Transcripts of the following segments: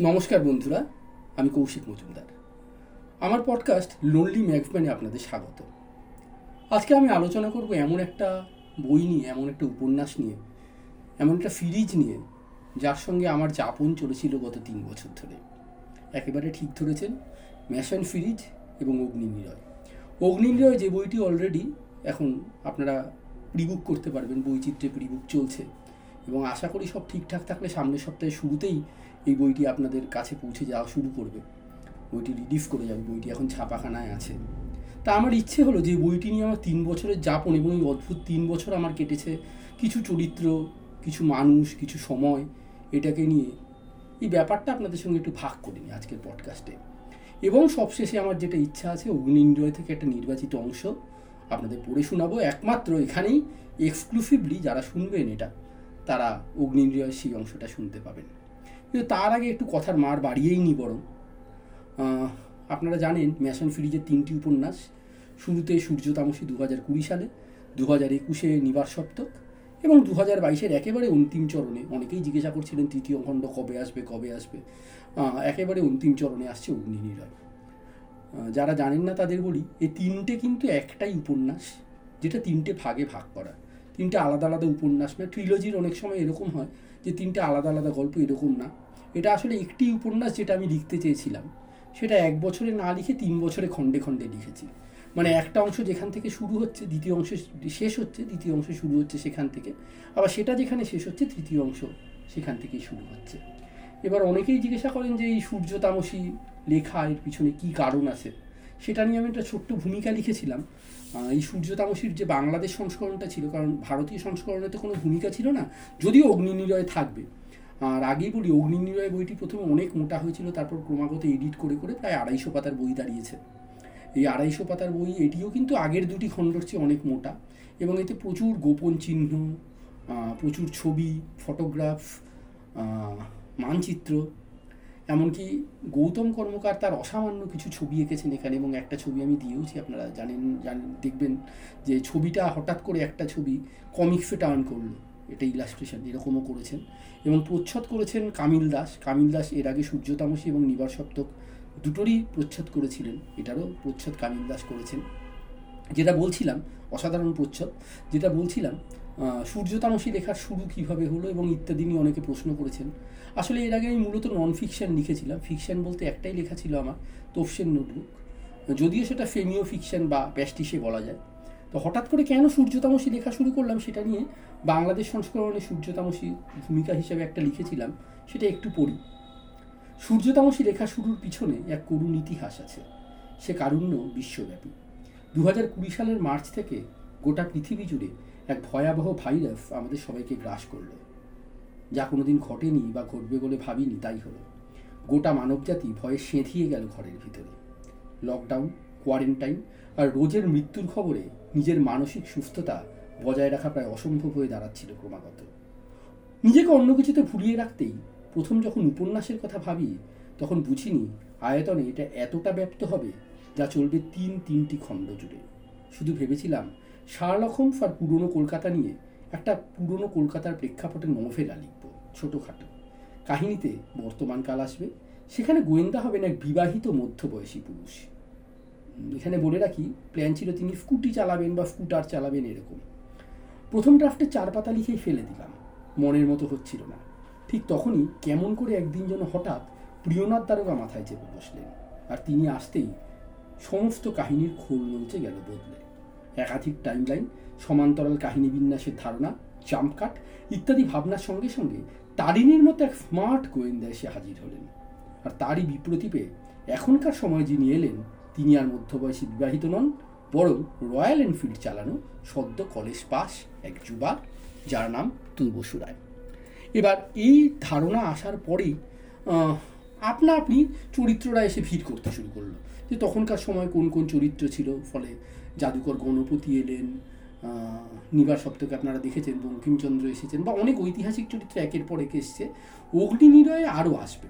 নমস্কার বন্ধুরা, আমি কৌশিক মজুমদার। আমার পডকাস্ট লোনলি ম্যাগম্যানে আপনাদের স্বাগত। আজকে আমি আলোচনা করব এমন একটা বই নিয়ে, এমন একটা উপন্যাস নিয়ে, এমন একটা সিরিজ নিয়ে, যার সঙ্গে আমার যাপন চলেছিল গত তিন বছর ধরে। একেবারে ঠিক ধরেছেন, ম্যাশন সিরিজ এবং অগ্নি নিরয় অগ্নিনিরয়। অগ্নিনিরয় যে বইটি অলরেডি এখন আপনারা প্রিবুক করতে পারবেন, বইচিত্রে প্রিবুক চলছে। এবং আশা করি সব ঠিকঠাক থাকলে সামনের সপ্তাহে শুরুতেই এই বইটি আপনাদের কাছে পৌঁছে যাওয়া শুরু করবে। বইটি রিলিফ করে যাবে, বইটি এখন ছাপাখানায় আছে। তা আমার ইচ্ছে হলো যে বইটি নিয়ে আমার তিন বছরের যাপন এবং এই অদ্ভুত তিন বছর আমার কেটেছে কিছু চরিত্র, কিছু মানুষ, কিছু সময়, এটাকে নিয়ে। এই ব্যাপারটা আপনাদের সঙ্গে একটু ভাগ করে নিই আজকের পডকাস্টে এবং সবশেষে আমার যেটা ইচ্ছা আছে, অগ্নি ইন্দ্রয় থেকে একটা নির্বাচিত অংশ আপনাদের পড়ে শোনাবো। একমাত্র এখানেই এক্সক্লুসিভলি যারা শুনবেন এটা, তারা অগ্নি ইন্দ্রয়ের সেই অংশটা শুনতে পাবেন। কিন্তু তার আগে একটু কথার মার বাড়িয়েই নি বরং। আপনারা জানেন ম্যাশন ফিরিজের তিনটি উপন্যাস। শুরুতে সূর্য তামসী দু হাজার কুড়ি সালে দু হাজার একুশে নিবার সপ্তক এবং দু হাজার বাইশের একেবারে অন্তিম চরণে। অনেকেই জিজ্ঞাসা করছিলেন তৃতীয় খণ্ড কবে আসবে কবে আসবে। একেবারে অন্তিম চরণে আসছে অগ্নি নিরয় যারা জানেন না তাদের বলি এই তিনটে কিন্তু একটাই উপন্যাস, যেটা তিনটে ভাগে ভাগ করা। তিনটে আলাদা আলাদা উপন্যাস না ট্রিলজির অনেক সময় এরকম হয় যে তিনটে আলাদা আলাদা গল্প এরকম না। এটা আসলে একটি উপন্যাস যেটা আমি লিখতে চেয়েছিলাম। সেটা এক বছরে না লিখে তিন বছরে খণ্ডে খণ্ডে লিখেছি। মানে একটা অংশ যেখান থেকে শুরু হচ্ছে, দ্বিতীয় অংশ শেষ হচ্ছে, দ্বিতীয় অংশ শুরু হচ্ছে সেখান থেকে। আবার সেটা যেখানে শেষ হচ্ছে, তৃতীয় অংশ সেখান থেকেই শুরু হচ্ছে। এবার অনেকেই জিজ্ঞাসা করেন যে এই সূর্য তামসী লেখা এর পিছনে কী কারণ আছে? সেটা নিয়ে আমি একটা ছোট্ট ভূমিকা লিখেছিলাম। এই সূর্য তামসীর যে বাংলাদেশ সংস্করণটা ছিল, কারণ ভারতীয় সংস্করণে তো কোনো ভূমিকা ছিল না, যদিও অগ্নি অগ্নিনিরয় থাকবে। আর আগেই বলি, অগ্নিনিরয় বইটি প্রথমে অনেক মোটা হয়েছিল, তারপর ক্রমাগত এডিট করে করে প্রায় আড়াইশো পাতার বই দাঁড়িয়েছে। এই আড়াইশো পাতার বই, এটিও কিন্তু আগের দুটি খণ্ডর চেয়ে অনেক মোটা। এবং এতে প্রচুর গোপন চিহ্ন প্রচুর ছবি, ফটোগ্রাফ মানচিত্র এমনকি গৌতম কর্মকার তার অসামান্য কিছু ছবি এঁকেছেন এখানে এবং একটা ছবি আমি দিয়েওছি, আপনারা জানেন জানেন, দেখবেন যে ছবিটা হঠাৎ করে একটা ছবি কমিক্সে টার্ন করল, এটা ইলাস্ট্রেশন এরকমও করেছেন এবং প্রচ্ছদ করেছেন কামিল দাস। কামিল দাস এর আগে সূর্যতামসী এবং নিবার সপ্তক দুটোরই প্রচ্ছদ করেছিলেন, এটারও প্রচ্ছদ কামিল দাস করেছেন। যেটা বলছিলাম, অসাধারণ প্রচ্ছদ, যেটা বলছিলাম সূর্যতামসী লেখার শুরু কীভাবে হলো এবং ইত্যাদি নিয়ে অনেকে প্রশ্ন করেছেন। আসলে এর আগে আমি মূলত নন ফিকশন লিখেছিলাম। ফিকশান বলতে একটাই লেখা ছিল আমার তোফসেন নোটবুক যদিও সেটা ফেমিও ফিকশান বা প্যাস্টিসে বলা যায়। তো হঠাৎ করে কেন সূর্যতামসী লেখা শুরু করলাম সেটা নিয়ে বাংলাদেশ সংস্করণে সূর্যতামসী ভূমিকা হিসেবে একটা লিখেছিলাম, সেটা একটু পড়ি। সূর্যতামসী লেখা শুরুর পিছনে এক করুণ ইতিহাস আছে, সে কারুণ্য বিশ্বব্যাপী। দু হাজার কুড়ি সালের মার্চ থেকে গোটা পৃথিবী জুড়ে এক ভয়াবহ ভাইরাস আমাদের সবাইকে গ্রাস করল। যা কোনোদিন ঘটেনি বা ঘটবে বলে ভাবিনি, তাই হলো। গোটা মানবজাতি ভয়ে সেঁধিয়ে গেল ঘরের ভিতরে। লকডাউন, কোয়ারেন্টাইন আর রোজের মৃত্যুর খবরে নিজের মানসিক সুস্থতা বজায় রাখা প্রায় অসম্ভব হয়ে দাঁড়াচ্ছিল ক্রমাগত। নিজেকে অন্য কিছুতে ভুলিয়ে রাখতেই প্রথম যখন উপন্যাসের কথা ভাবি, তখন বুঝিনি আয়তনে এটা এতটা ব্যপ্ত হবে যা চলবে তিন তিনটি খণ্ড জুড়ে। শুধু ভেবেছিলাম শার্লক হোমস আর পুরনো কলকাতা নিয়ে একটা পুরনো কলকাতার প্রেক্ষাপটে নভেলা লিখব ছোটোখাটো। কাহিনীতে বর্তমান কাল আসবে। সেখানে গোয়েন্দা হবেন এক বিবাহিত মধ্যবয়সী পুরুষ। এখানে বলে রাখি প্ল্যান ছিল তিনি স্কুটি চালাবেন বা স্কুটার চালাবেন এরকম। প্রথম ড্রাফটে চার পাতা লিখেই ফেলে দিলাম। মনের মতো হচ্ছিল না। ঠিক তখনই কেমন করে একদিন যেন হঠাৎ প্রিয়নাথ দারোগা মাথায় চেপে বসলেন। আর তিনি আসতেই সমস্ত কাহিনীর খোল নলচে গেল বদলে। একাধিক টাইমলাইন সমান্তরাল কাহিনী বিন্যাসের ধারণা জাম্প কাট ইত্যাদি ভাবনার সঙ্গে সঙ্গে তারিণীর মতো এক স্মার্ট গোয়েন্দা এসে হাজির হলেন। আর তারই বিপ্রতীপে এখনকার সময় যিনি এলেন, তিনি আর মধ্যবয়সী বিবাহিত নন, বরং রয়্যাল এনফিল্ড চালানো সদ্য কলেজ পাস এক যুবা যার নাম তুলবসু রায়। এবার এই ধারণা আসার পরেই আপনা আপনি চরিত্ররা এসে ভিড় করতে শুরু করল যে তখনকার সময় কোন কোন চরিত্র ছিল, ফলে জাদুকর গণপতি এলেন নিবার সপ্তকে আপনারা দেখেছেন বঙ্কিমচন্দ্র এসেছেন, বা অনেক ঐতিহাসিক চরিত্র একের পর এক এসছে। অগ্নি নিরয়ে আরও আসবে।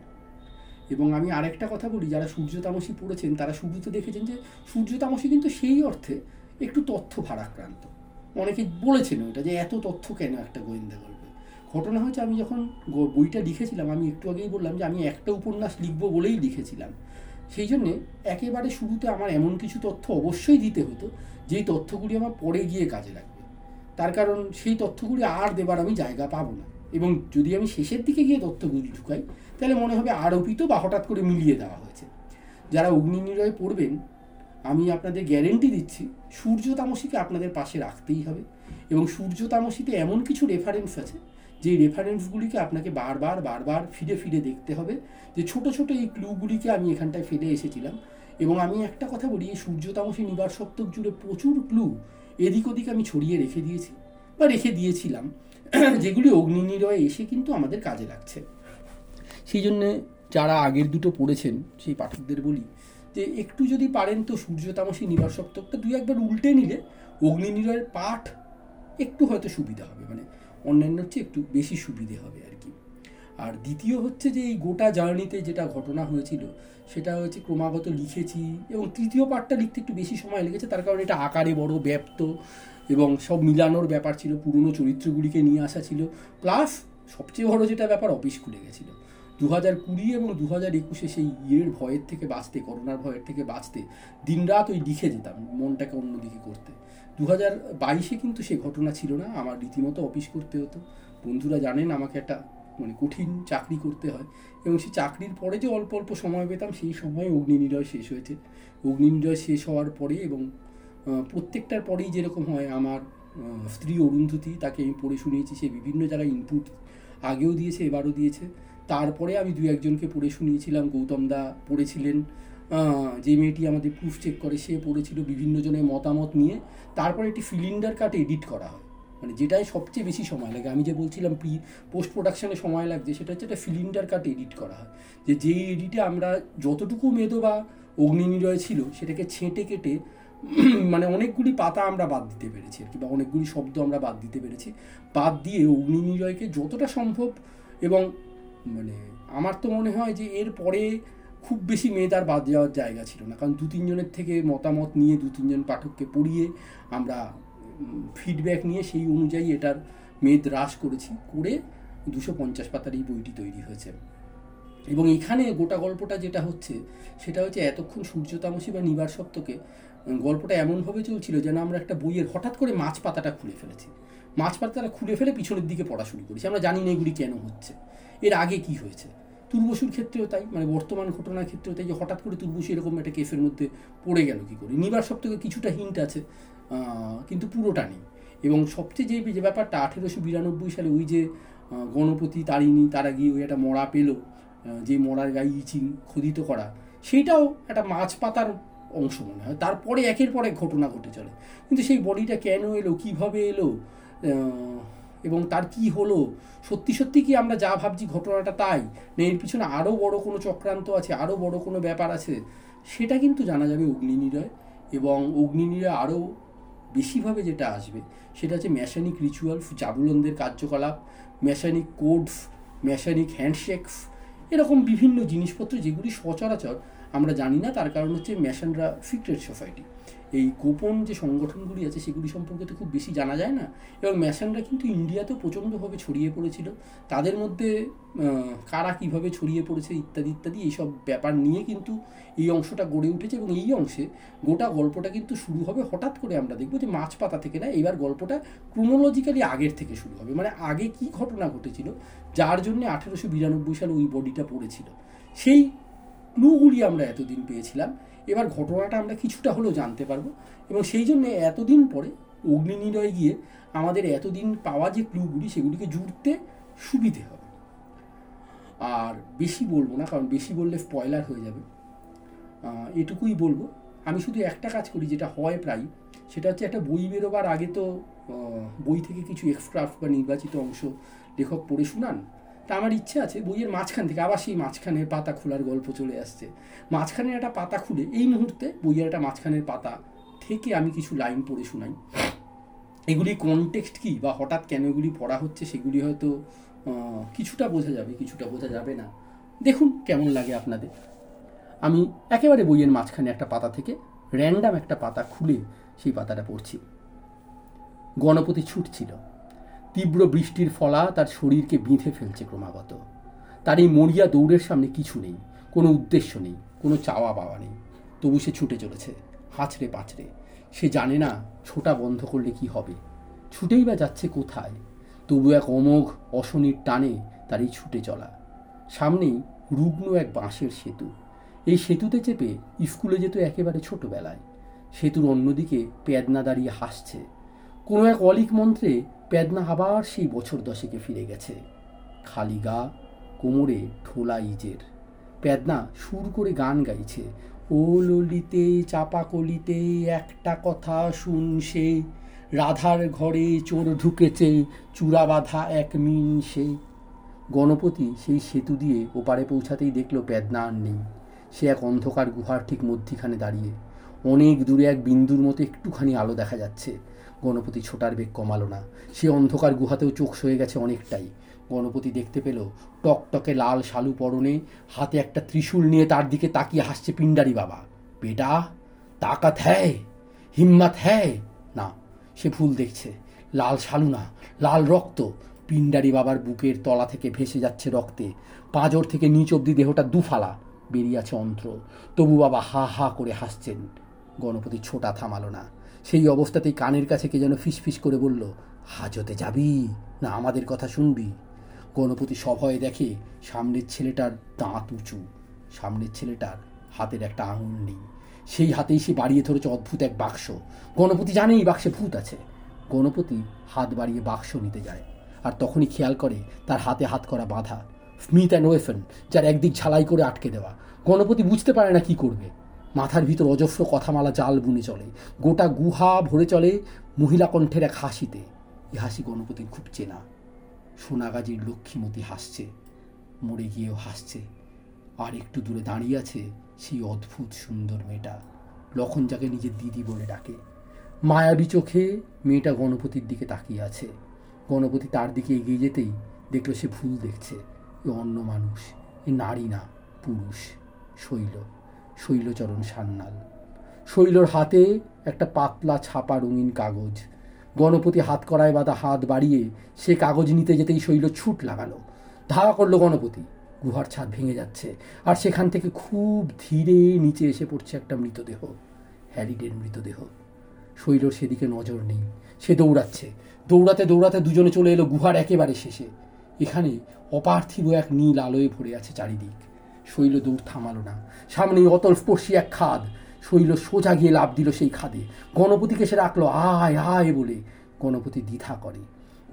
এবং আমি আরেকটা কথা বলি, যারা সূর্য তামসী পড়েছেন, তারা শুরুতে দেখেছেন যে সূর্য তামসী কিন্তু সেই অর্থে একটু তথ্য ভারাক্রান্ত। অনেকে বলেছেন ওইটা যে এত তথ্য কেন একটা গোয়েন্দা গল্পে? ঘটনা হচ্ছে আমি যখন বইটা লিখেছিলাম, আমি একটু আগেই বললাম যে আমি একটা উপন্যাস লিখব বলেই লিখেছিলাম। সেই জন্যে একেবারে শুরুতে আমার এমন কিছু তথ্য অবশ্যই দিতে হতো, যেই তথ্যগুলি আমার পরে গিয়ে কাজে লাগবে। তার কারণ সেই তথ্যগুলি আর দেবার আমি জায়গা পাবো না। এবং যদি আমি শেষের দিকে গিয়ে তথ্যগুলি ঢুকাই, তাহলে মনে হবে আরোপিত বা হঠাৎ করে মিলিয়ে দেওয়া হয়েছে। যারা অগ্নি নিরয় পড়বেন, আমি আপনাদের গ্যারেন্টি দিচ্ছি সূর্য তামসীকে আপনাদের পাশে রাখতেই হবে। এবং সূর্য তামসীতে এমন কিছু রেফারেন্স আছে যেই রেফারেন্সগুলিকে আপনাকে বারবার বারবার ফিরে ফিরে দেখতে হবে, যে ছোট ছোট এই ক্লুগুলিকে আমি এখানটায় ফেলে এসেছিলাম। এবং আমি একটা কথা বলি, এই সূর্য তামসী নিবার সপ্তক জুড়ে প্রচুর ক্লু এদিক ওদিক আমি ছড়িয়ে রেখে দিয়েছি বা রেখে দিয়েছিলাম। যেগুলি অগ্নি নিরয়ে এসে কিন্তু আমাদের কাজে লাগছে। সেই জন্যে যারা আগের দুটো পড়েছেন, সেই পাঠকদের বলি, যে একটু যদি পারেন তো সূর্য তামসী নিবার সপ্তকটা দুই একবার উল্টে নিলে অগ্নি নিরয়ের পাঠ একটু হয়তো সুবিধা হবে। মানে অন্যান্য চেয়ে একটু বেশি সুবিধে হবে আর কি। আর দ্বিতীয় হচ্ছে যে এই গোটা জার্নিতে যেটা ঘটনা হয়েছিল, সেটা হচ্ছে ক্রমাগত লিখেছি এবং তৃতীয় পার্টটা লিখতে একটু বেশি সময় লেগেছে, তার কারণে এটা আকারে বড় ব্যপ্ত এবং সব মিলানোর ব্যাপার ছিল, পুরনো চরিত্রগুলিকে নিয়ে আসা ছিল। প্লাস সবচেয়ে বড় যেটা ব্যাপার অফিস খুলে গেছিল। দু হাজার কুড়ি এবং দু হাজার একুশে সেই ইয়ের ভয়ের থেকে বাঁচতে, করোনার ভয়ের থেকে বাঁচতে দিনরাত ওই লিখে যেতাম, মনটাকে অন্যদিকে করতে। দু হাজার বাইশে কিন্তু সে ঘটনা ছিল না, আমার রীতিমতো অফিস করতে হতো। বন্ধুরা জানেন আমাকে একটা মানে কঠিন চাকরি করতে হয় এবং সেই চাকরির পরে যে অল্প অল্প সময় পেতাম, সেই সময় অগ্নি নিরয় শেষ হয়েছে। অগ্নি নিরয় শেষ হওয়ার পরে এবং প্রত্যেকটার পরেই যেরকম হয় আমার স্ত্রী অরুন্ধতী, তাকে আমি পড়ে শুনিয়েছি, সে বিভিন্ন জায়গায় ইনপুট আগেও দিয়েছে, এবারও দিয়েছে। তারপরে আমি দু একজনকে পড়ে শুনিয়েছিলাম। গৌতম দা পড়েছিলেন। যে মেয়েটি আমাদের প্রুফ চেক করে, সে পড়েছিল বিভিন্ন জনের মতামত নিয়ে। তারপরে একটি সিলিন্ডার কাটে এডিট করা হয়। মানে যেটাই সবচেয়ে বেশি সময় লাগে। আমি যে বলছিলাম প্রি পোস্ট প্রোডাকশানে সময় লাগছে, সেটা হচ্ছে একটা সিলিন্ডার কাটে এডিট করা হয়। যে যেই এডিটে আমরা যতটুকু মেদো বা অগ্নি নিরয় ছিল, সেটাকে ছেঁটে কেটে মানে অনেকগুলি পাতা আমরা বাদ দিতে পেরেছি আর কি, বা অনেকগুলি শব্দ আমরা বাদ দিতে পেরেছি। বাদ দিয়ে অগ্নি নিরয়কে যতটা সম্ভব এবং মানে আমার তো মনে হয় যে এর পরে খুব বেশি মেয়েদার বাদ যাওয়ার জায়গা ছিল না। কারণ দু তিনজনের থেকে মতামত নিয়ে দু তিনজন পাঠককে পড়িয়ে আমরা ফিডব্যাক নিয়ে সেই অনুযায়ী এটার মেদ হ্রাস করেছি, করে দুশো পঞ্চাশ পাতার এই বইটি তৈরি হয়েছে। এবং এখানে গোটা গল্পটা যেটা হচ্ছে, সেটা হচ্ছে এতক্ষণ সূর্য তামসী বা নিবার সপ্তকে গল্পটা এমনভাবে চলছিল যেন আমরা একটা বইয়ের হঠাৎ করে মাছ পাতাটা খুলে ফেলেছি। মাছ পাতাটা খুলে ফেলে পিছনের দিকে পড়া শুরু করেছি। আমরা জানি না এগুলি কেন হচ্ছে। এর আগে কি হয়েছে? তুর্বসুর ক্ষেত্রেও তাই মানে বর্তমান ঘটনার ক্ষেত্রেও তাই যে হঠাৎ করে তুর্বসু এরকম একটা কেফের মধ্যে পড়ে গেল কী করে? নিবার সপ্তকে কিছুটা হিন্ট আছে কিন্তু পুরোটা নেই। এবং সবচেয়ে যে যে ব্যাপারটা আঠেরোশো বিরানব্বই সালে ওই যে গণপতি তারিণী, তারা গিয়ে ওই একটা মরা পেল যে মরার গায়ে ইচিং খোদিত করা সেইটাও একটা মাছ পাতার অংশ মনে হয়। তারপরে একের পর এক ঘটনা ঘটে চলে। কিন্তু সেই বডিটা কেন এলো, কীভাবে এলো এবং তার কি হলো, সত্যি সত্যি কি আমরা যা ভাবছি ঘটনাটা তাই, না এর পিছনে আরও বড় কোনো চক্রান্ত আছে আরও বড় কোনো ব্যাপার আছে, সেটা কিন্তু জানা যাবে অগ্নিনিরয়। এবং অগ্নিনিরয় আরও বেশিভাবে যেটা আসবে, সেটা হচ্ছে ম্যাশানিক রিচুয়াল জাবুলনদের কার্যকলাপ ম্যাশানিক কোডস ম্যাশানিক হ্যান্ডশেকস এরকম বিভিন্ন জিনিসপত্র যেগুলি সচরাচর আমরা জানি না, তার কারণ হচ্ছে ম্যাশানরা সিক্রেট সোসাইটি এই গোপন যে সংগঠনগুলি আছে, সেগুলি সম্পর্কে তো খুব বেশি জানা যায় না। এবং ম্যাশানরা কিন্তু ইন্ডিয়াতেও প্রচণ্ডভাবে ছড়িয়ে পড়েছিল। তাদের মধ্যে কারা কীভাবে ছড়িয়ে পড়েছে ইত্যাদি ইত্যাদি, এইসব ব্যাপার নিয়ে কিন্তু এই অংশটা গড়ে উঠেছে। এবং এই অংশে গোটা গল্পটা কিন্তু শুরু হবে হঠাৎ করে আমরা দেখব যে মাছ পাতা থেকে না এবার গল্পটা ক্রোনোলজিক্যালি আগের থেকে শুরু হবে। মানে আগে কি ঘটনা ঘটেছিল, যার জন্য আঠেরোশো বিরানব্বই সালে ওই বডিটা পড়েছিল। সেই ক্লুগুলি আমরা এতদিন পেয়েছিলাম। এবার ঘটনাটা আমরা কিছুটা হলেও জানতে পারব এবং সেই জন্য এতদিন পরে অগ্নি নিরয় গিয়ে আমাদের এতদিন পাওয়া যে ক্লুগুলি, সেগুলিকে জুড়তে সুবিধে হবে। আর বেশি বলব না, কারণ বেশি বললে স্পয়লার হয়ে যাবে। এটুকুই বলব। আমি শুধু একটা কাজ করি যেটা হয় প্রায়, সেটা হচ্ছে একটা বই বেরোবার আগে তো বই থেকে কিছু এক্সক্রাফট বা নির্বাচিত অংশ লেখক পড়ে শোনান। তা আমার ইচ্ছে আছে বইয়ের মাঝখান থেকে, আবার সেই মাঝখানের পাতা খোলার গল্প চলে আসছে। মাঝখানের একটা পাতা খুলে এই মুহূর্তে বইয়ের একটা মাঝখানের পাতা থেকে আমি কিছু লাইন পড়ে শোনাই। এগুলি কনটেক্সট কী বা হঠাৎ কেন এগুলি পড়া হচ্ছে সেগুলি হয়তো কিছুটা বোঝা যাবে, কিছুটা বোঝা যাবে না। দেখুন কেমন লাগে আপনাদের। আমি একেবারে বইয়ের মাঝখানে একটা পাতা থেকে র্যান্ডাম একটা পাতা খুলে সেই পাতাটা পড়ছি। গণপতি ছুটছিল। তীব্র বৃষ্টির ফলা তার শরীরকে বিঁধে ফেলছে ক্রমাগত। তার এই মরিয়া দৌড়ের সামনে কিছু নেই, কোনো উদ্দেশ্য নেই, কোনো চাওয়া পাওয়া নেই। তবু সে ছুটে চলেছে, হাঁচড়ে পাঁচড়ে। সে জানে না ছোটা বন্ধ করলে কি হবে। ছুটেই বা যাচ্ছে কোথায়? তবু এক অমোঘ অশনির টানে তার এই ছুটে চলা। সামনেই রুগ্ন এক বাঁশের সেতু। এই সেতুতে চেপে স্কুলে যেত একেবারে ছোটবেলায়। সেতুর অন্যদিকে পেদনা দাঁড়িয়ে হাসছে। কোনো এক অলিক মন্ত্রে পেদনা আবার সেই বছর দশেকে ফিরে গেছে। খালি গা, কোমরে ঠোলা ইজের। পেদনা সুর করে গান গাইছে। ও ললিতে, চাপা কলিতে একটা কথা শুন সে রাধার ঘরে চোর ঢুকেছে, চূড়া বাঁধা এক মিন সে গণপতি সেই সেতু দিয়ে ওপারে পৌঁছাতেই দেখল পেদনা আর নেই। সে এক অন্ধকার গুহার ঠিক মধ্যিখানে দাঁড়িয়ে। অনেক দূরে এক বিন্দুর মতো একটুখানি আলো দেখা যাচ্ছে। গণপতি ছোটার বেগ কমালো না। সে অন্ধকার গুহাতেও চোখ সয়ে গেছে অনেকটাই। গণপতি দেখতে পেল, টকটকে লাল শালু পরনে হাতে একটা ত্রিশূল নিয়ে তার দিকে তাকিয়ে হাসছে পিণ্ডারি বাবা। বেটা, তাকাত হ্যায়, হিম্মাত হ্যায়। না, সে ভুল দেখছে। লাল শালু না, লাল রক্ত। পিণ্ডারি বাবার বুকের তলা থেকে ভেসে যাচ্ছে রক্তে। পাঁজর থেকে নিচ অব্দি দেহটা দুফালা, বেরিয়ে আছে অন্ত্র। তবু বাবা হা হা করে হাসছেন। গণপতি ছোটা থামালো না। সেই অবস্থাতেই কানের কাছে কে যেন ফিসফিস করে বলল, হাজতে যাবি? না আমাদের কথা শুনবি? গণপতি সভয়ে দেখে, সামনের ছেলেটার দাঁত উঁচু। সামনের ছেলেটার হাতের একটা আঙুল নেই। সেই হাতেই সে বাড়িয়ে ধরেছে অদ্ভুত এক বাক্স। গণপতি জানে এই বাক্সে ভূত আছে। গণপতি হাত বাড়িয়ে বাক্স নিতে যায় আর তখনই খেয়াল করে তার হাতে হাত করা বাঁধা। স্মিথ অ্যান্ড ওয়েফেন, যার একদিক ঝালাই করে আটকে দেওয়া। গণপতি বুঝতে পারে না কি করবে। মাথার ভিতর অজস্র কথামালা জাল বুনে চলে। গোটা গুহা ভরে চলে মহিলা কণ্ঠের এক হাসিতে। এ হাসি গণপতির খুব চেনা। সোনাগাজির লক্ষ্মীমতি হাসছে, মরে গিয়েও হাসছে। আর একটু দূরে দাঁড়িয়ে আছে সেই অদ্ভুত সুন্দর মেয়েটা। লক্ষণ যাকে নিজের দিদি বলে ডাকে। মায়াবী চোখে মেয়েটা গণপতির দিকে তাকিয়ে আছে। গণপতি তার দিকে এগিয়ে যেতেই দেখল সে ভুল দেখছে। এ অন্য মানুষ, এ নারী না, পুরুষ, শৈল। শৈলচরণ সান্যাল। শৈলর হাতে একটা পাতলা ছাপা রঙিন কাগজ। গণপতি হাত করায় বাঁধা হাত বাড়িয়ে সে কাগজ নিতে যেতেই শৈল ছুট লাগালো। ধাওয়া করল গণপতি। গুহার ছাদ ভেঙে যাচ্ছে আর সেখান থেকে খুব ধীরে নিচে এসে পড়ছে একটা মৃতদেহ, হ্যারিডের মৃতদেহ। শৈলর সেদিকে নজর নেই। সে দৌড়াচ্ছে। দৌড়াতে দৌড়াতে দুজনে চলে এলো গুহার একেবারে শেষে। এখানে অপার্থিব এক নীল আলোয় ভরে আছে চারিদিক। শৈল দৌড় থামালো না। সামনেই অতল স্পর্শী এক খাদ। শৈল সোজা গিয়ে লাভ দিল সেই খাদে। গণপতিকে সে রাখল আয় আয়, বলে। গণপতি দ্বিধা করে।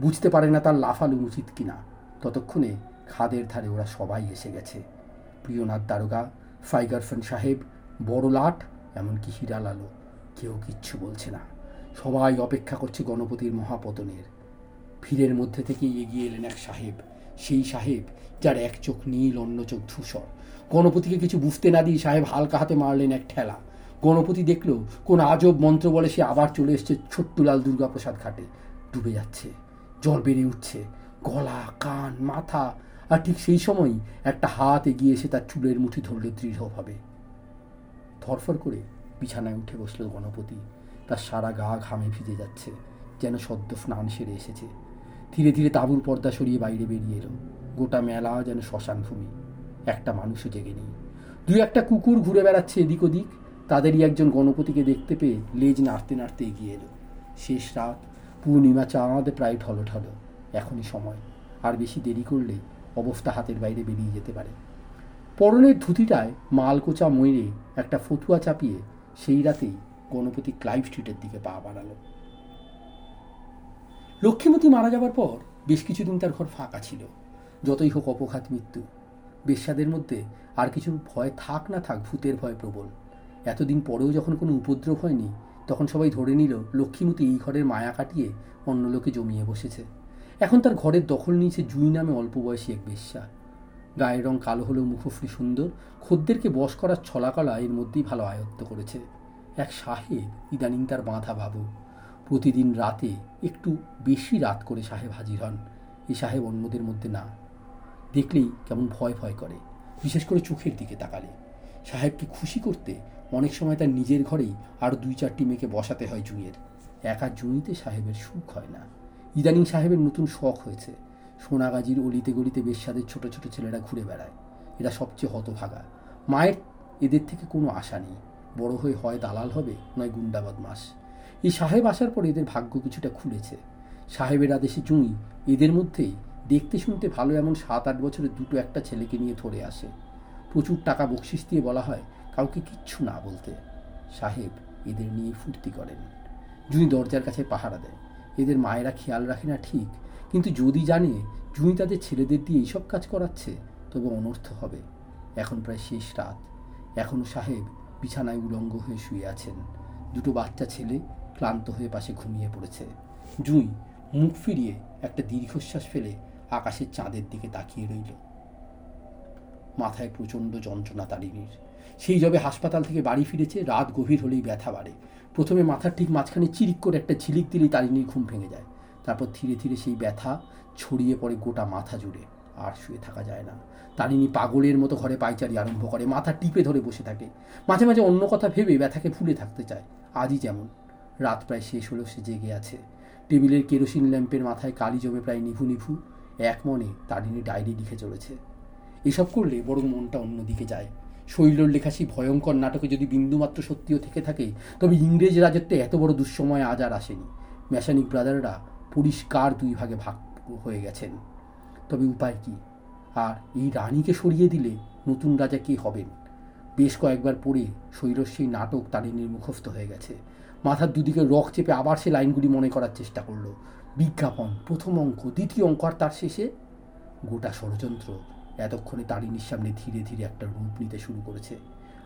বুঝতে পারে না তার লাফালু উচিত কিনা। ততক্ষণে খাদের ধারে ওরা সবাই এসে গেছে। প্রিয়নাথ দারোগা ফাইগারফেন সাহেব, বড় লাট, এমনকি হীরাল আলো কেউ কিচ্ছু বলছে না। সবাই অপেক্ষা করছে গণপতির মহাপতনের। ভিড়ের মধ্যে থেকে এগিয়ে এলেন এক সাহেব। সেই সাহেব, যার এক চোখ নীল, অন্য চোখ ধূসর। গণপতিকে কিছু বুঝতে না দিয়ে সাহেব হালকা হাতে মারলেন এক ঠেলা। গণপতি দেখল, কোন আজব মন্ত্র বলে সে আবার চলে এসছে ছোট্টুলাল দুর্গাপ্রসাদ ঘাটে। ডুবে যাচ্ছে। জল বেড়ে উঠছে। গলা, কান, মাথা, আর ঠিক সেই সময় একটা হাত এগিয়ে এসে তার চুলের মুঠি ধরল দৃঢ়ভাবে। ধরফর করে বিছানায় উঠে বসল গণপতি। তার সারা গা ঘামে ভিজে যাচ্ছে, যেন সদ্য স্নান সেরে এসেছে। ধীরে ধীরে তাঁবুর পর্দা সরিয়ে বাইরে বেরিয়ে এলো। গোটা মেলা যেন শ্মশান ভূমি একটা মানুষও জেগে নেই। দু একটা কুকুর ঘুরে বেড়াচ্ছে এদিক ওদিক। তাদেরই একজন গণপতিকে দেখতে পেয়ে লেজ নাড়তে নাড়তে এগিয়ে এলো। শেষ রাত, পূর্ণিমা চাঁদ প্রায় ঠলো ঠলো এখনই সময়। আর বেশি দেরি করলে অবস্থা হাতের বাইরে বেরিয়ে যেতে পারে। পরনের ধুতিটায় মালকোচা ময়ূরে একটা ফতুয়া চাপিয়ে সেই রাতেই গণপতি ক্লাইভ স্ট্রিটের দিকে পা বাড়ালো। লক্ষ্মীমতী মারা যাবার পর বেশ কিছুদিন তার ঘর ফাঁকা ছিল। যতই হোক অপঘাত মৃত্যু। বেশ্যাদের মধ্যে আর কিছু ভয় থাক না থাক, ভূতের ভয় প্রবল। এতদিন পরেও যখন কোনো উপদ্রব হয়নি, তখন সবাই ধরে নিল লক্ষ্মীমতী এই ঘরের মায়া কাটিয়ে অন্য লোকে জমিয়ে বসেছে। এখন তার ঘরের দখল নিয়েছে জুই নামে অল্প বয়সী এক বেশ্যা। গায়ের রং কালো হলেও মুখশ্রী সুন্দর, খদ্দেরকে বশ করার ছলাকলা এর মধ্যেই ভালো আয়ত্ত করেছে। এক সাহেব ইদানিং তার বাঁধা বাবু। প্রতিদিন রাতে একটু বেশি রাত করে সাহেব হাজির হন। এ সাহেব অন্যদের মধ্যে না। দেখলেই কেমন ভয় ভয় করে, বিশেষ করে চোখের দিকে তাকালে। সাহেবকে খুশি করতে অনেক সময় তার নিজের ঘরেই আরও দুই চারটি মেয়েকে বসাতে হয় জুঁয়ের একা জুঁইতে সাহেবের সুখ হয় না। ইদানিং সাহেবের নতুন শখ হয়েছে। সোনাগাজির অলিতে গলিতে বেশ্যাদের ছোট ছোট ছেলেরা ঘুরে বেড়ায়। এরা সবচেয়ে হতভাগা। মায়ের এদের থেকে কোনো আশা নেই। বড় হয়ে হয় দালাল হবে, নয় গুন্ডা বদমাস এই সাহেব আসার পর এদের ভাগ্য কিছুটা খুলেছে। সাহেবের আদেশে জুঁই এদের মধ্যেই দেখতে শুনতে ভালো এমন সাত আট বছরের দুটো একটা ছেলেকে নিয়ে ধরে আসে। প্রচুর টাকা বকশিস দিয়ে বলা হয় কাউকে কিচ্ছু না বলতে। সাহেব এদের নিয়ে ফুর্তি করেন। জুঁই দরজার কাছে পাহারা দেয়। এদের মায়েরা খেয়াল রাখে না ঠিক, কিন্তু যদি জানে জুঁই তাদের ছেলেদের দিয়ে এইসব কাজ করাচ্ছে, তবে অনর্থ হবে। এখন প্রায় শেষ রাত। এখনও সাহেব বিছানায় উলঙ্গ হয়ে শুয়ে আছেন। দুটো বাচ্চা ছেলে ক্লান্ত হয়ে পাশে ঘুমিয়ে পড়েছে। জুঁই মুখ ফিরিয়ে একটা দীর্ঘশ্বাস ফেলে আকাশের চাঁদের দিকে তাকিয়ে রইল। মাথায় প্রচণ্ড যন্ত্রণা তারিণীর। সেই যবে হাসপাতাল থেকে বাড়ি ফিরেছে, রাত গভীর হলেই ব্যথা বাড়ে। প্রথমে মাথার ঠিক মাঝখানে চিরিক করে একটা ঝিলিক দিলেই তারিণীর ঘুম ভেঙে যায়। তারপর ধীরে ধীরে সেই ব্যথা ছড়িয়ে পড়ে গোটা মাথা জুড়ে। আর শুয়ে থাকা যায় না। তারিণী পাগলের মতো ঘরে পাইচারি আরম্ভ করে, মাথা টিপে ধরে বসে থাকে। মাঝে মাঝে অন্য কথা ভেবে ব্যথাকে ভুলে থাকতে চায়। আজই যেমন রাত প্রায় শেষ হলেও সে জেগে আছে। টেবিলের কেরোসিন ল্যাম্পের মাথায় কালি জমে প্রায় নিভু নিভু, এক মনে তারিণী ডায়েরি লিখে চলেছে। এসব করলে বরং মনটা অন্যদিকে যায়। শৈলর লেখা সেই ভয়ঙ্কর নাটকে যদি বিন্দুমাত্র সত্যিও থেকে থাকে, তবে ইংরেজ রাজত্বে এত বড় দুঃসময় আজ আর আসেনি। ম্যাশানিক ব্রাদাররা পরিষ্কার দুই ভাগে ভাগ হয়ে গেছেন। তবে উপায় কি? আর এই রানীকে সরিয়ে দিলে নতুন রাজা কে হবেন? বেশ কয়েকবার পড়ে শৈলর সেই নাটক তারিণীর মুখস্থ হয়ে গেছে। মাথার দুদিকে রক চেপে আবার সে লাইনগুলি মনে করার চেষ্টা করল। বিজ্ঞাপন, প্রথম অঙ্ক, দ্বিতীয় অঙ্ক আর তার শেষে গোটা ষড়যন্ত্র। এতক্ষণে তারিণীর সামনে ধীরে ধীরে একটা রূপ নিতে শুরু করেছে।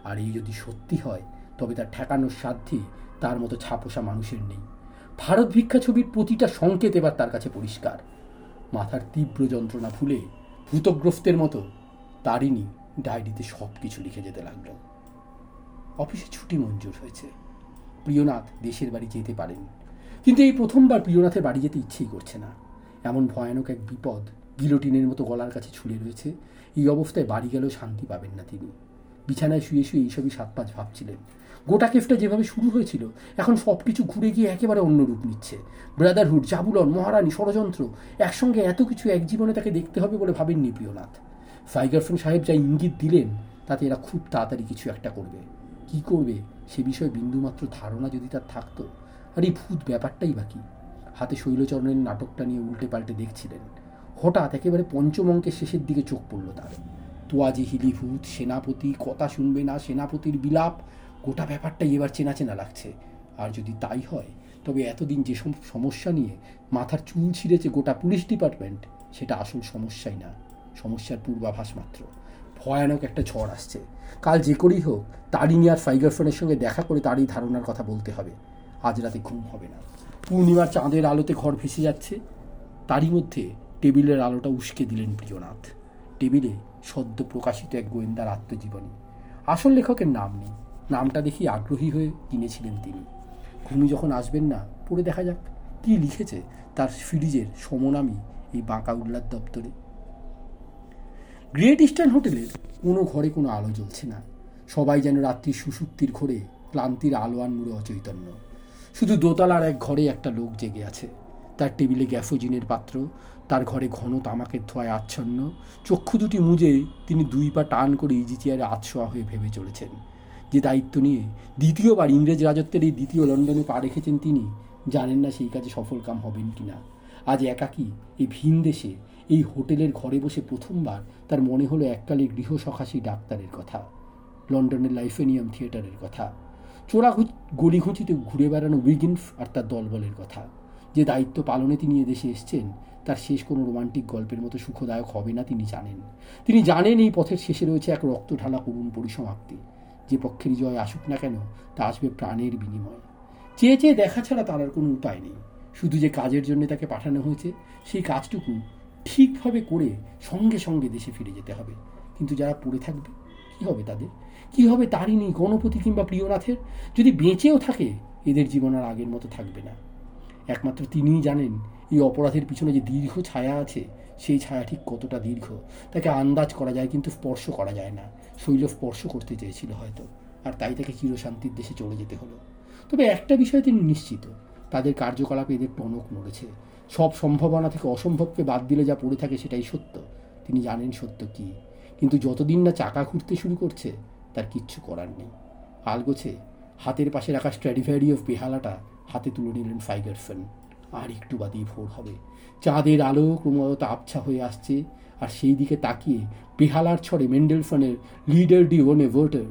আর এই যদি সত্যি হয়, তবে তার ঠেকানোর সাধ্যে তার মতো ছাপোষা মানুষের নেই। ভারত ভিক্ষা ছবির প্রতিটা সংকেত এবার তার কাছে পরিষ্কার। মাথার তীব্র যন্ত্রণা ভুলে ভূতগ্রস্তের মতো তারিণী ডায়েরিতে সব কিছু লিখে যেতে লাগল। অফিসে ছুটি মঞ্জুর হয়েছে। প্রিয়নাথ দেশের বাড়ি যেতে পারেন। কিন্তু এই প্রথমবার প্রিয়নাথের বাড়ি যেতে ইচ্ছেই করছে না। এমন ভয়ানক এক বিপদ গিলোটিনের মতো গলার কাছে ছুলে রয়েছে, এই অবস্থায় বাড়ি গেলেও শান্তি পাবেন না তিনি। বিছানায় শুয়ে শুয়ে এইসবই সাত পাঁচ ভাবছিলেন। গোটা কেফটা যেভাবে শুরু হয়েছিল, এখন সব কিছু ঘুরে গিয়ে একেবারে অন্য রূপ নিচ্ছে। ব্রাদারহুড, জাবুলন, মহারানী, ষড়যন্ত্র, একসঙ্গে এত কিছু এক জীবনে তাকে দেখতে হবে বলে ভাবেননি প্রিয়নাথ। ফাইগারফোন সাহেব যা ইঙ্গিত দিলেন, তাতে এরা খুব তাড়াতাড়ি কিছু একটা করবে। কি করবে? সে বিষয়ে বিন্দুমাত্র ধারণা যদি তার থাকতো, আর এই ভূত, ব্যাপারটাই বাকি হাতে শৈলচরণের নাটকটা নিয়ে উল্টে পাল্টে দেখছিলেন। হঠাৎ একেবারে পঞ্চম অঙ্কের শেষের দিকে চোখ পড়ল তার। তোয়াজি হিলিভূত সেনাপতি, কথা শুনবে না, সেনাপতির বিলাপ, গোটা ব্যাপারটাই এবার চেনা চেনা লাগছে। আর যদি তাই হয়, তবে এতদিন যে সমস্যা নিয়ে মাথার চুল ছিঁড়েছে গোটা পুলিশ ডিপার্টমেন্ট, সেটা আসল সমস্যাই না। সমস্যার পূর্বাভাস মাত্র। ভয়ানক একটা ঝড় আসছে। কাল যে করেই হোক তারিনী আর ফাইগারফোনের সঙ্গে দেখা করে তারই ধারণার কথা বলতে হবে। আজ রাতে ঘুম হবে না। পূর্ণিমার চাঁদের আলোতে ঘর ভেসে যাচ্ছে। তারই মধ্যে টেবিলের আলোটা উস্কে দিলেন প্রিয়নাথ। টেবিলে সদ্য প্রকাশিত এক গোয়েন্দার আত্মজীবনী। আসল লেখকের নাম নেই। নামটা দেখি আগ্রহী হয়ে কিনেছিলেন তিনি। ঘুমি যখন আসবেন না, পড়ে দেখা যাক। কী লিখেছে তার ফ্রিজের সমনামী এই বাঁকা উল্লার দপ্তরে? গ্রেট ইস্টার্ন হোটেলের কোনো ঘরে কোনো আলো জ্বলছে না। সবাই যেন রাত্রির সুসুক্তির ঘরে ক্লান্তির আলোয়ান মুড়ে অচৈতন্য। শুধু দোতলার এক ঘরে একটা লোক জেগে আছে। তার টেবিলে গ্যাসোজিনের পাত্র, তার ঘরে ঘন তামাকের ধোয়ায় আচ্ছন্ন, চক্ষু দুটি মুজে তিনি দুই পা টান করে ইজি চেয়ারে আতশোয়া হয়ে ভেবে চলেছেন। যে দায়িত্ব নিয়ে দ্বিতীয়বার ইংরেজ রাজত্বের এই দ্বিতীয় লন্ডনে পা রেখেছেন তিনি, জানেন না সেই কাজে সফল কাম হবেন কি না আজ একাকী এই ভিন দেশে এই হোটেলের ঘরে বসে প্রথমবার তার মনে হলো এককালে গৃহসখাসী ডাক্তারের কথা, লন্ডনের লাইফেনিয়াম থিয়েটারের কথা চোরা গলিঘুঁচিতে ঘুরে বেড়ানো উইগিনফ আর তার দলবলের কথা। যে দায়িত্ব পালনে তিনি এদেশে এসছেন, তার শেষ কোনো রোমান্টিক গল্পের মতো সুখদায়ক হবে না তিনি জানেন। তিনি জানেন এই পথের শেষে রয়েছে এক রক্ত ঢালা করুণ পরিসমাপ্তি। যে পক্ষেরই জয় আসুক না কেন, তা আসবে প্রাণের বিনিময়। চেয়ে চেয়ে দেখা ছাড়া তার আর কোনো উপায় নেই। শুধু যে কাজের জন্য তাকে পাঠানো হয়েছে, সেই কাজটুকু ঠিকভাবে করে সঙ্গে সঙ্গে দেশে ফিরে যেতে হবে। কিন্তু যারা পড়ে থাকবে, কী হবে তাদের? কী হবে তারিণী গণপতি কিংবা প্রিয়নাথের? যদি বেঁচেও থাকে, এদের জীবন আর আগের মতো থাকবে না। একমাত্র তিনিই জানেন, এই অপরাধের পিছনে যে দীর্ঘ ছায়া আছে, সেই ছায়া ঠিক কতটা দীর্ঘ। তাকে আন্দাজ করা যায়, কিন্তু স্পর্শ করা যায় না। শৈল স্পর্শ করতে চেয়েছিল হয়তো, আর তাই তাকে চিরশান্তির দেশে চলে যেতে হলো। তবে একটা বিষয় তিনি নিশ্চিত, তাদের কার্যকলাপে এদের টনক নড়েছে। সব সম্ভাবনা থেকে অসম্ভবকে বাদ দিলে যা পড়ে থাকে সেটাই সত্য। তিনি জানেন সত্য কি। কিন্তু যতদিন না চাকা ঘুরতে শুরু করছে, তার কিচ্ছু করার নেই। আলগোছে, হাতের পাশে রাখা স্ট্র্যাডিফারি অফ বেহালাটা হাতে তুলে নিলেন ফাইগারসন। আর একটু বাদেই ভোর হবে। চাঁদের আলো ক্রমাগত আবছা হয়ে আসছে, আর সেই দিকে তাকিয়ে বেহালার ছড়ে মেন্ডেলফনের লিডার ডি ওনে ভোটার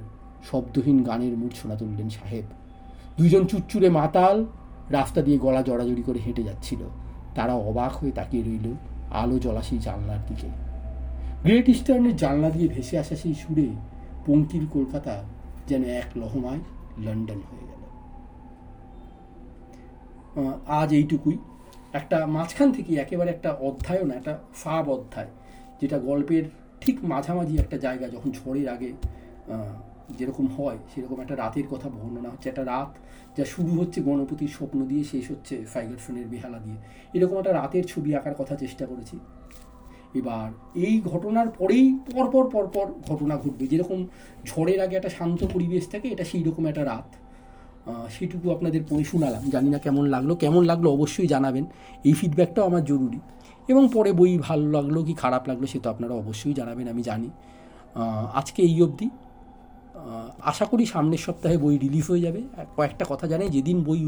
শব্দহীন গানের মূর্ছনা তুললেন সাহেব। দুজন চুচ্চুরে মাতাল, রাস্তা দিয়ে গলা জড়াজড়ি করে হেঁটে যাচ্ছিল। তারা অবাক হয়ে তাকিয়ে রইল আলো জ্বলা সেই জানলার দিকে। গ্রেট ইস্টার্নের জানলা দিয়ে ভেসে আসা সেই সুরে পঙ্কিল কলকাতা যেন এক লহমায় লন্ডন হয়ে গেল। আজ এইটুকুই। একটা মাঝখান থেকে একেবারে একটা অধ্যায়ও না, একটা ফাব অধ্যায়, যেটা গল্পের ঠিক মাঝামাঝি একটা জায়গা যখন ঝড়ের আগে যেরকম হয়, সেরকম একটা রাতের কথা বর্ণনা হচ্ছে। একটা রাত যা শুরু হচ্ছে গণপতির স্বপ্ন দিয়ে, শেষ হচ্ছে ফাইগারসনের বেহালা দিয়ে। এরকম একটা রাতের ছবি আঁকার কথা চেষ্টা করেছি। এবার এই ঘটনার পরেই পরপর পরপর ঘটনা ঘটবে। যেরকম ঝড়ের আগে একটা শান্ত পরিবেশ থাকে, এটা সেই রকম একটা রাত। সেটুকু আপনাদের পড়ে শোনালাম। জানি না কেমন লাগল। কেমন লাগল অবশ্যই জানাবেন। এই ফিডব্যাকটাও আমার জরুরি। এবং পরে বই ভালো লাগল কি খারাপ লাগল, সে তো আপনারা অবশ্যই জানাবেন, আমি জানি। আজকে এই অবধি। আশা করি সামনের সপ্তাহে বই রিলিজ হয়ে যাবে। কয়েকটা কথা জানাই, যেদিন বই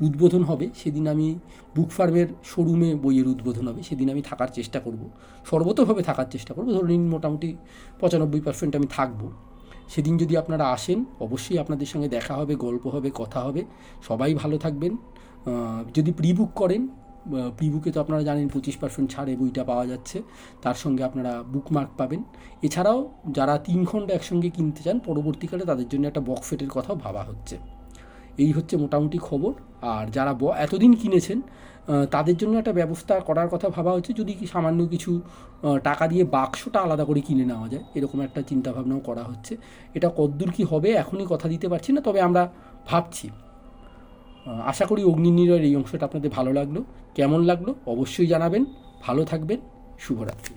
উদ্বোধন হবে, সেদিন আমি বুক ফার্মের শোরুমে বইয়ের উদ্বোধন হবে। সেদিন আমি থাকার চেষ্টা করব। সর্বতভাবে থাকার চেষ্টা করব। ধরুন মোটামুটি পঁচানব্বই পার্সেন্ট আমি থাকব। সেদিন যদি আপনারা আসেন, অবশ্যই আপনাদের সঙ্গে দেখা হবে, গল্প হবে, কথা হবে। সবাই ভালো থাকবেন। যদি প্রি বুক করেন প্রি বুকে তো আপনারা জানেন পঁচিশ পার্সেন্ট ছাড়ে বইটা পাওয়া যাচ্ছে। তার সঙ্গে আপনারা বুকমার্ক পাবেন। এছাড়াও যারা তিন খণ্ড একসঙ্গে কিনতে চান, পরবর্তীকালে তাদের জন্য একটা বক্সফেটের কথাও ভাবা হচ্ছে। এই হচ্ছে মোটামুটি খবর। আর যারা এতদিন কিনেছেন তাদের জন্য একটা ব্যবস্থা করার কথা ভাবা হচ্ছে। যদি কি সামান্য কিছু টাকা দিয়ে বাক্সটা আলাদা করে কিনে নেওয়া যায়, এরকম একটা চিন্তাভাবনাও করা হচ্ছে। এটা কদ্দূর কি হবে, এখনই কথা দিতে পারছি না, তবে আমরা ভাবছি। আশা করি অগ্নি নিরয়ের এই অংশটা আপনাদের ভালো লাগল। কেমন লাগল? অবশ্যই জানাবেন। ভালো থাকবেন। শুভরাত্রি।